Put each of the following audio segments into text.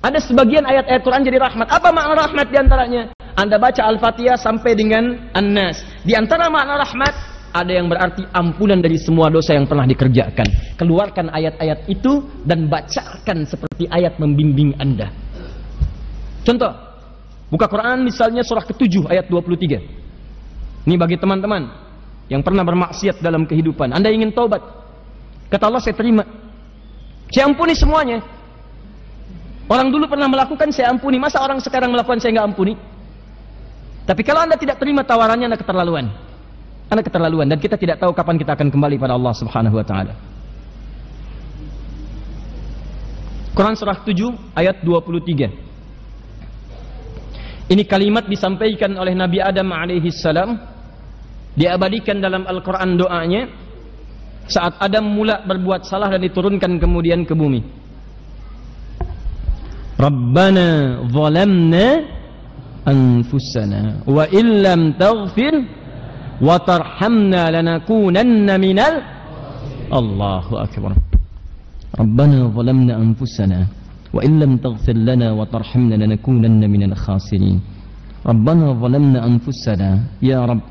Ada sebagian ayat-ayat Quran jadi rahmat. Apa makna rahmat di antaranya? Anda baca Al-Fatihah sampai dengan An-Nas. Di antara makna rahmat ada yang berarti ampunan dari semua dosa yang pernah dikerjakan. Keluarkan ayat-ayat itu dan bacakan seperti ayat membimbing Anda. Contoh, buka Quran misalnya surah ke-7 ayat 23. Ini bagi teman-teman yang pernah bermaksiat dalam kehidupan. Anda ingin taubat. Kata Allah saya terima. Saya ampuni semuanya. Orang dulu pernah melakukan saya ampuni. Masa orang sekarang melakukan saya nggak ampuni? Tapi kalau anda tidak terima tawarannya anda keterlaluan. Anda keterlaluan dan kita tidak tahu kapan kita akan kembali pada Allah Subhanahu wa taala. Quran surah 7 ayat 23. Ini kalimat disampaikan oleh Nabi Adam alaihi salam diabadikan dalam Al-Qur'an doanya saat Adam mula berbuat salah dan diturunkan kemudian ke bumi. Rabbana zalamna anfusana wa illam taghfir wa tarhamna lanakunanna minal Allahu akbar. Rabbana zalamna anfusana wa illam taghfir lana wa tarhamna lanakunanna minal khasirin. Rabbana zalamna anfusana ya Rabb.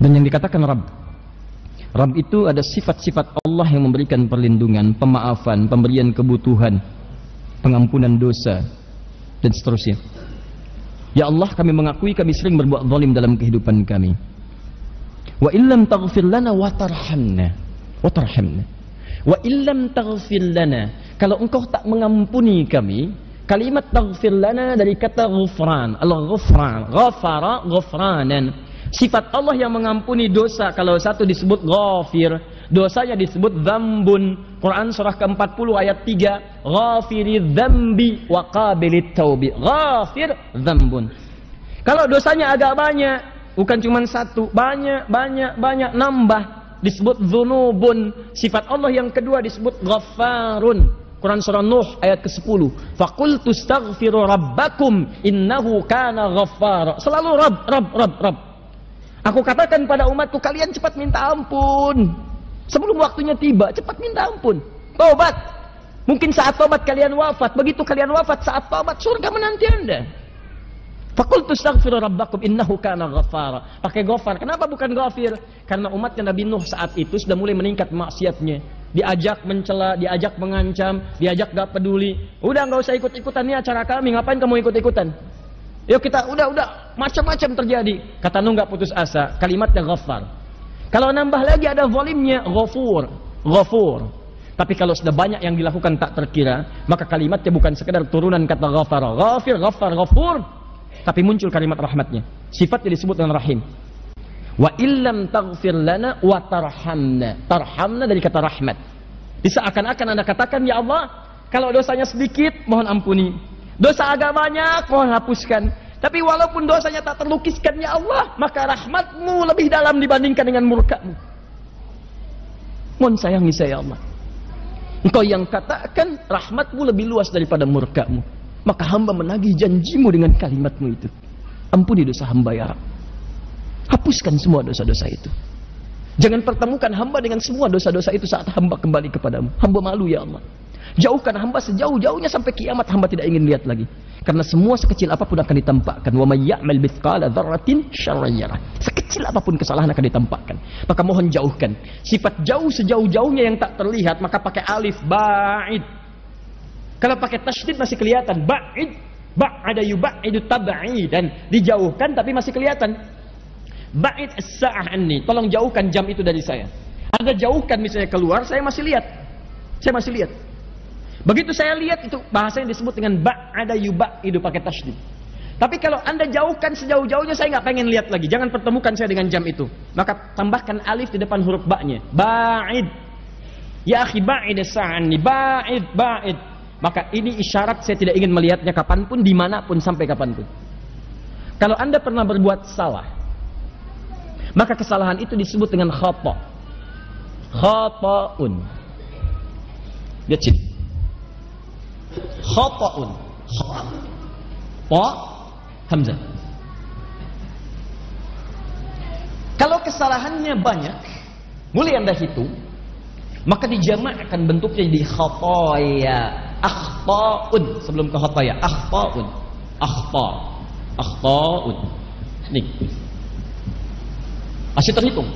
Dan yang dikatakan Rabb Rabb itu ada sifat-sifat Allah yang memberikan perlindungan, pemaafan, pemberian kebutuhan, pengampunan dosa, dan seterusnya. Ya Allah, kami mengakui kami sering berbuat zalim dalam kehidupan kami. Wa illam taghfir lana wa tarhamna. Wa tarhamna. Wa illam taghfir lana. Kalau engkau tak mengampuni kami, kalimat taghfir lana dari kata ghufran. Al-ghufran. Ghafara ghufranan. Sifat Allah yang mengampuni dosa kalau satu disebut ghafir, dosanya disebut dzambun. Quran surah ke-40 ayat 3, ghafiri dzambi wa qabilit taubi. Ghafir dzambun. Kalau dosanya agak banyak, bukan cuma satu, banyak, banyak, banyak nambah disebut dzunubun. Sifat Allah yang kedua disebut ghaffarun. Quran surah Nuh ayat ke-10. Faqultu astaghfiru rabbakum innahu kana ghaffara. Selalu Rabb, Rabb, Rabb, Rabb. Aku katakan pada umatku kalian cepat minta ampun. Sebelum waktunya tiba, cepat minta ampun. Tobat. Mungkin saat tobat kalian wafat. Begitu kalian wafat saat tobat surga menanti anda. Fakultu astaghfiru rabbakum innahu kana ghafara. Pakai ghafar. Kenapa bukan ghafir? Karena umatnya Nabi Nuh saat itu sudah mulai meningkat maksiatnya. Diajak mencela, diajak mengancam, diajak gak peduli. Udah nggak usah ikut-ikutan nih acara kami. Ngapain kamu ikut-ikutan? Yuk kita udah udah macam-macam terjadi. Kata Nuh nggak putus asa. Kalimatnya ghafar. Kalau nambah lagi ada volimnya ghafur, ghafur. Tapi kalau sudah banyak yang dilakukan tak terkira, maka kalimatnya bukan sekedar turunan kata ghafar, ghafir, ghafar, ghafur, tapi muncul kalimat rahmatnya. Sifatnya disebut dengan rahim. Wa illam taghfir lana wa tarhamna. Tarhamna dari kata rahmat. Diseakan-akan Anda katakan, Ya Allah, kalau dosanya sedikit, mohon ampuni. Dosa agak banyak, mohon hapuskan. Tapi walaupun dosanya tak terlukiskan, Ya Allah, maka rahmatmu lebih dalam dibandingkan dengan murkamu. Mohon sayangi saya, Ya Allah. Engkau yang katakan rahmatmu lebih luas daripada murkamu. Maka hamba menagih janjimu dengan kalimatmu itu. Ampuni dosa hamba ya Rab. Hapuskan semua dosa-dosa itu. Jangan pertemukan hamba dengan semua dosa-dosa itu saat hamba kembali kepadamu. Hamba malu ya Allah. Jauhkan hamba sejauh-jauhnya sampai kiamat hamba tidak ingin lihat lagi. Karena semua sekecil apa pun akan ditampakkan. Wa may ya'mal mithqala dzarratin. Sekecil apa pun kesalahan akan ditampakkan. Maka mohon jauhkan. Sifat jauh sejauh-jauhnya yang tak terlihat maka pakai alif ba'id. Kalau pakai tasydid masih kelihatan ba'id. Ba'ada yubaidu tab'idan. Dijauhkan tapi masih kelihatan. Ba'id as-sa'ah. Tolong jauhkan jam itu dari saya. Anda jauhkan misalnya keluar, saya masih lihat. Saya masih lihat. Begitu saya lihat itu bahasa yang disebut dengan ba'ada yubaidu pakai tasydid. Tapi kalau anda jauhkan sejauh-jauhnya saya nggak pengen lihat lagi. Jangan pertemukan saya dengan jam itu. Maka tambahkan alif di depan huruf ba'nya. Ba'id. Ya akhi ba'id sa'ani. Ba'id, ba'id. Maka ini isyarat saya tidak ingin melihatnya kapan pun, di mana pun, sampai kapan pun. Kalau anda pernah berbuat salah, maka kesalahan itu disebut dengan khata. Khata'un. Lihat sini. Khata'un. Kha. Hamzah. Kalau kesalahannya banyak, mulai anda hitung, maka dijamakkan bentuknya di khataya. Akhtaun sebelum ke khataya. Akhtaun. Akhta. Akhtaun. Nih. Masih terhitung.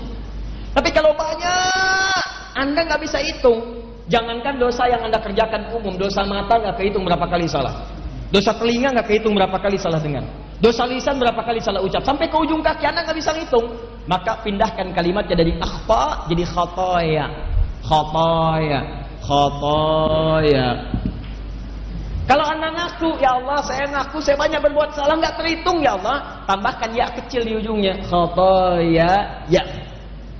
Tapi kalau banyak, Anda nggak bisa hitung. Jangankan dosa yang Anda kerjakan umum, dosa mata nggak kehitung berapa kali salah. Dosa telinga nggak kehitung berapa kali salah dengar. Dosa lisan berapa kali salah ucap. Sampai ke ujung kaki Anda nggak bisa ngitung. Maka pindahkan kalimatnya dari akhta jadi khotoya. Khotoya. Khotoya. Kalau anda ngaku, ya Allah saya ngaku saya banyak berbuat salah nggak terhitung ya Allah. Tambahkan ya kecil di ujungnya. Khotoya. Ya.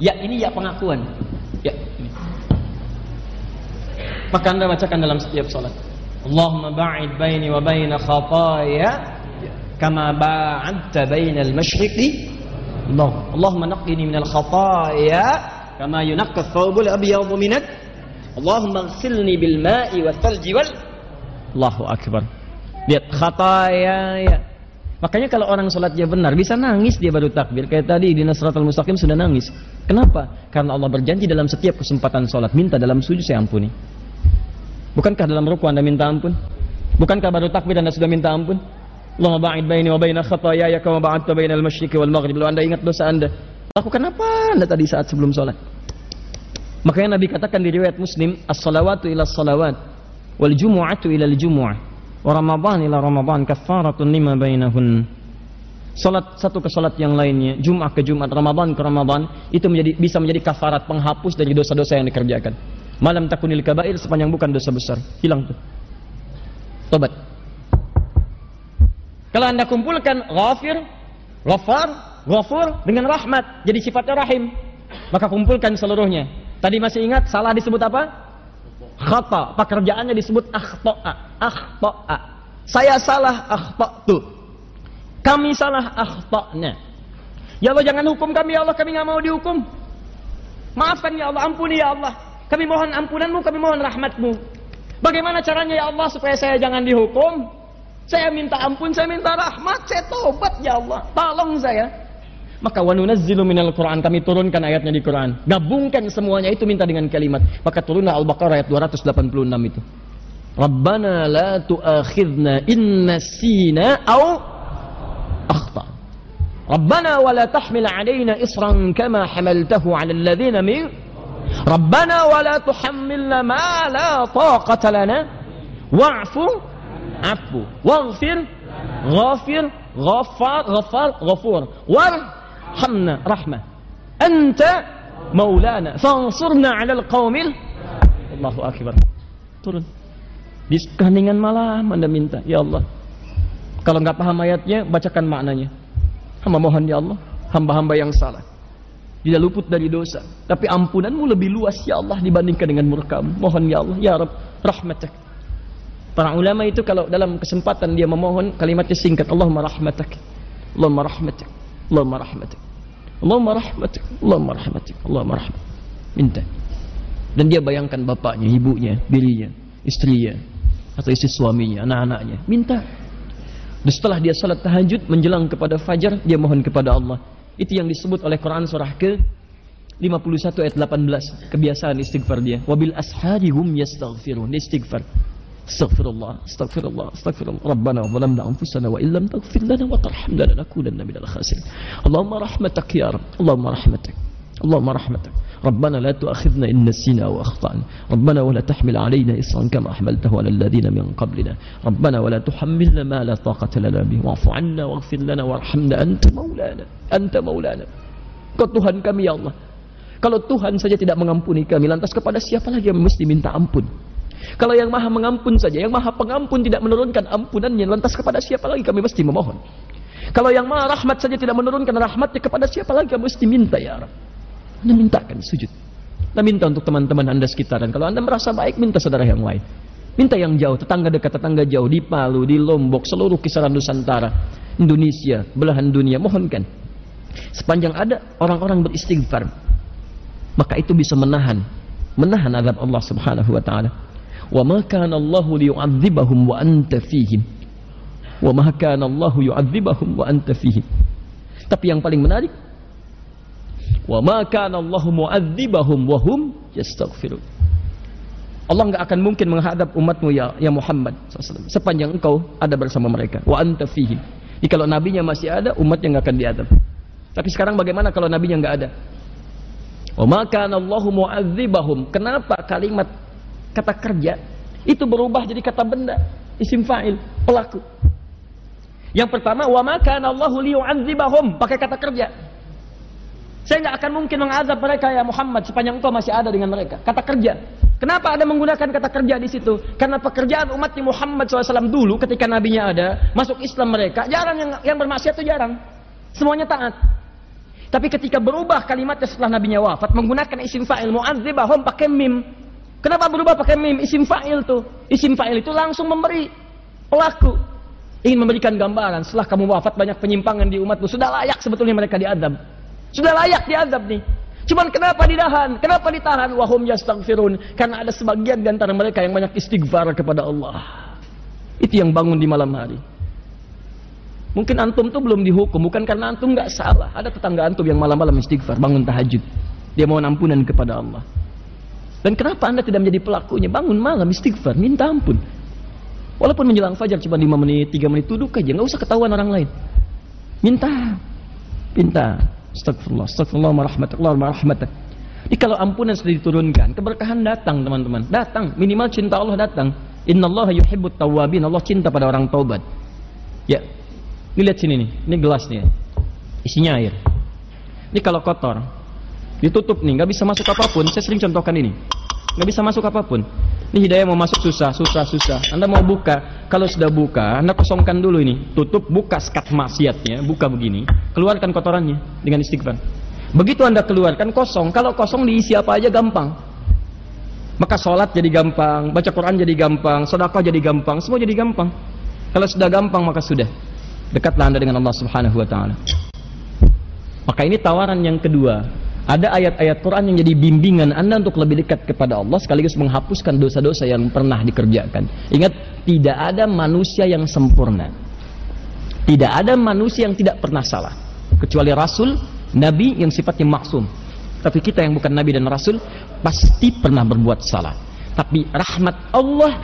Ya ini ya pengakuan. Ya. Maka anda bacakan dalam setiap salat. Allahumma ba'id baini wa baina khataya kama ba'adta baina al-masyriqi Allah. Allahumma naqqini min al-khataya kama yunaqqa ath-thawbul abyadu min Allahumma ighsilni bil ma'i wa thalji wal Allahu akbar. Lihat khataya ya. Makanya kalau orang sholatnya benar bisa nangis dia baru takbir. Kayak tadi di Nasratul Mustaqim sudah nangis. Kenapa? Karena Allah berjanji dalam setiap kesempatan sholat minta dalam sujud saya ampuni. Bukankah dalam ruku Anda minta ampun? Bukankah baru takbir Anda sudah minta ampun? Allah ba'id baini wa baina khataaya kama ba'adta bainal masyriqi wal maghrib. Kalau Anda ingat dosa Anda, lakukan apa Anda tadi saat sebelum sholat? Makanya Nabi katakan di riwayat Muslim, as-salawatu ila salawat wal jumu'atu ila al-jumu'ah wa ramadan ila ramadan kaffaratun lima bainahun. Salat satu ke salat yang lainnya, Jumat ke Jumat, Ramadan ke Ramadan, itu menjadi bisa menjadi kafarat penghapus dari dosa-dosa yang dikerjakan. Malam takunil kabair sepanjang bukan dosa besar. Hilang tuh. Tobat. Kalau anda kumpulkan ghafir, ghafar, ghafur dengan rahmat. Jadi sifatnya rahim. Maka kumpulkan seluruhnya. Tadi masih ingat salah disebut apa? Khata. Pekerjaannya disebut akhta'a. Akhta'a. Saya salah akhta'tu. Kami salah akhta'na. Ya Allah jangan hukum kami ya Allah. Kami nggak mau dihukum. Maafkan ya Allah. Ampuni ya Allah. Kami mohon ampunanmu, kami mohon rahmatmu. Bagaimana caranya ya Allah supaya saya jangan dihukum? Saya minta ampun, saya minta rahmat, saya tobat ya Allah. Tolong saya. Maka wa nunazzilu minal Qur'an kami turunkan ayatnya di Quran. Gabungkan semuanya itu minta dengan kalimat. Maka turunlah Al-Baqarah ayat 286 itu. Rabbana la tu'akhidna in nasina au akhta. Rabbana wa la tahmil alaina isran kama hamaltahu 'ala alladhina min Rabbana ولا تحملنا ما لا la taqata lana. Wa'fu afu. Waghfir ghafir ghafar ghafar ghafur. Warhamna rahmah. Anta maulana. Fansurna 'alal qaumil turun. Di keheningan malam Anda minta ya Allah kalau nggak paham ayatnya bacakan maknanya. Hamba mohon ya Allah hamba-hamba yang salah tidak luput dari dosa. Tapi ampunanmu lebih luas ya Allah dibandingkan dengan murkamu. Mohon ya Allah, ya Rabb, rahmatak. Para ulama itu kalau dalam kesempatan dia memohon kalimatnya singkat. Allahumma rahmatak. Allahumma rahmatak. Allahumma rahmatak. Allahumma rahmatak. Allahumma rahmatak. Allahumma rahmatak. Minta. Dan dia bayangkan bapaknya, ibunya, dirinya, istrinya, atau istri suaminya, anak-anaknya. Minta. Dan setelah dia salat tahajud menjelang kepada fajar, dia mohon kepada Allah. Itu yang disebut oleh Quran surah ke 51 ayat 18 kebiasaan istighfar dia. Wabil ashari hum yastaghfirun. Istighfar. Astaghfirullah astaghfirullah astaghfirullah. Rabbana zalamna anfusana wa illam taghfir lana wa tarhamna lanakunanna minal khasirin. Allahumma rahmatak ya Rabb. allahumma rahmatak. Allahumma rahmatak. ربنا لا تؤاخذنا إن نسينا وأخطأنا ربنا ولا تحمل علينا إصرا كما حملته على الذين من قبلنا ربنا ولا تحملنا ما لا طاقة لنا به واعف عنا واغفر لنا وارحمنا أنت مولانا أنت مولانا Tuhan kami ya Allah Kalau Tuhan saja tidak mengampuni kami Lantas kepada siapa lagi yang mesti minta ampun Kalau yang maha mengampun saja Yang maha pengampun tidak menurunkan ampunannya Lantas kepada siapa lagi kami mesti memohon Kalau yang maha rahmat saja tidak menurunkan rahmatnya Kepada siapa lagi kami mesti minta ya Rabb anda mintakan sujud. Anda minta untuk teman-teman Anda sekitaran. Kalau Anda merasa baik, minta saudara yang lain. Minta yang jauh, tetangga dekat, tetangga jauh, di Palu, di Lombok, seluruh kisaran Nusantara, Indonesia, belahan dunia, mohonkan. Sepanjang ada orang-orang beristighfar, maka itu bisa menahan, menahan azab Allah Subhanahu wa taala. Wa ma Allahu liyu'adzibahum wa anta fihim. Wa ma Allahu yu'adzibahum wa anta fihim. Tapi yang paling menarik, Wa ma kana Allah mu'adzibahum wa hum yastaghfirun. Allah nggak akan mungkin menghadap umatmu ya, ya Muhammad sepanjang engkau ada bersama mereka. Wa anta fihi. Jadi kalau nabinya masih ada, umatnya nggak akan diadab. Tapi sekarang bagaimana kalau nabinya nggak ada? Wa maka Allahu mu'adzibahum. Kenapa kalimat kata kerja itu berubah jadi kata benda, isim fa'il, pelaku. Yang pertama, wa maka Allahu liyu'adzibahum, pakai kata kerja. Saya nggak akan mungkin mengazab mereka ya Muhammad sepanjang engkau masih ada dengan mereka. Kata kerja. Kenapa ada menggunakan kata kerja di situ? Karena pekerjaan umat Muhammad SAW dulu ketika nabinya ada, masuk Islam mereka, jarang yang, yang bermaksiat itu jarang. Semuanya taat. Tapi ketika berubah kalimatnya setelah nabinya wafat, menggunakan isim fa'il mu'adzibahum pakai mim. Kenapa berubah pakai mim? Isim fa'il tuh. Isim fa'il itu langsung memberi pelaku. Ingin memberikan gambaran, setelah kamu wafat banyak penyimpangan di umatmu, sudah layak sebetulnya mereka diadab. Sudah layak diazab nih. Cuman kenapa ditahan? Kenapa ditahan? Wahum yastaghfirun. Karena ada sebagian di antara mereka yang banyak istighfar kepada Allah. Itu yang bangun di malam hari. Mungkin antum tuh belum dihukum, bukan karena antum nggak salah. Ada tetangga antum yang malam-malam istighfar, bangun tahajud. Dia mohon ampunan kepada Allah. Dan kenapa anda tidak menjadi pelakunya? Bangun malam istighfar, minta ampun. Walaupun menjelang fajar cuma 5 menit, 3 menit, duduk aja, nggak usah ketahuan orang lain. Minta, minta. Astagfirullah, astagfirullah, warahmatullah, warahmatullah. Jadi kalau ampunan sudah diturunkan, keberkahan datang teman-teman. Datang, minimal cinta Allah datang. Inna Allah yuhibbut tawabin. Allah cinta pada orang taubat. Ya, ini lihat sini nih, ini gelas nih. Isinya air. Ini kalau kotor, ditutup nih, nggak bisa masuk apa pun. Saya sering contohkan ini, nggak bisa masuk apa pun. Ini hidayah mau masuk susah, susah, susah. Anda mau buka, kalau sudah buka, Anda kosongkan dulu ini. Tutup, buka sekat maksiatnya, buka begini. Keluarkan kotorannya dengan istighfar. Begitu Anda keluarkan kosong, kalau kosong diisi apa aja gampang. Maka sholat jadi gampang, baca Quran jadi gampang, sedekah jadi gampang, semua jadi gampang. Kalau sudah gampang maka sudah. Dekatlah Anda dengan Allah Subhanahu wa taala. Maka ini tawaran yang kedua. Ada ayat-ayat Quran yang jadi bimbingan Anda untuk lebih dekat kepada Allah sekaligus menghapuskan dosa-dosa yang pernah dikerjakan. Ingat, tidak ada manusia yang sempurna. Tidak ada manusia yang tidak pernah salah. Kecuali Rasul, Nabi yang sifatnya maksum. Tapi kita yang bukan Nabi dan Rasul pasti pernah berbuat salah. Tapi rahmat Allah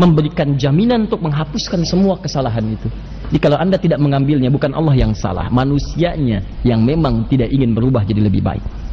memberikan jaminan untuk menghapuskan semua kesalahan itu. Jadi kalau anda tidak mengambilnya bukan Allah yang salah, manusianya yang memang tidak ingin berubah jadi lebih baik.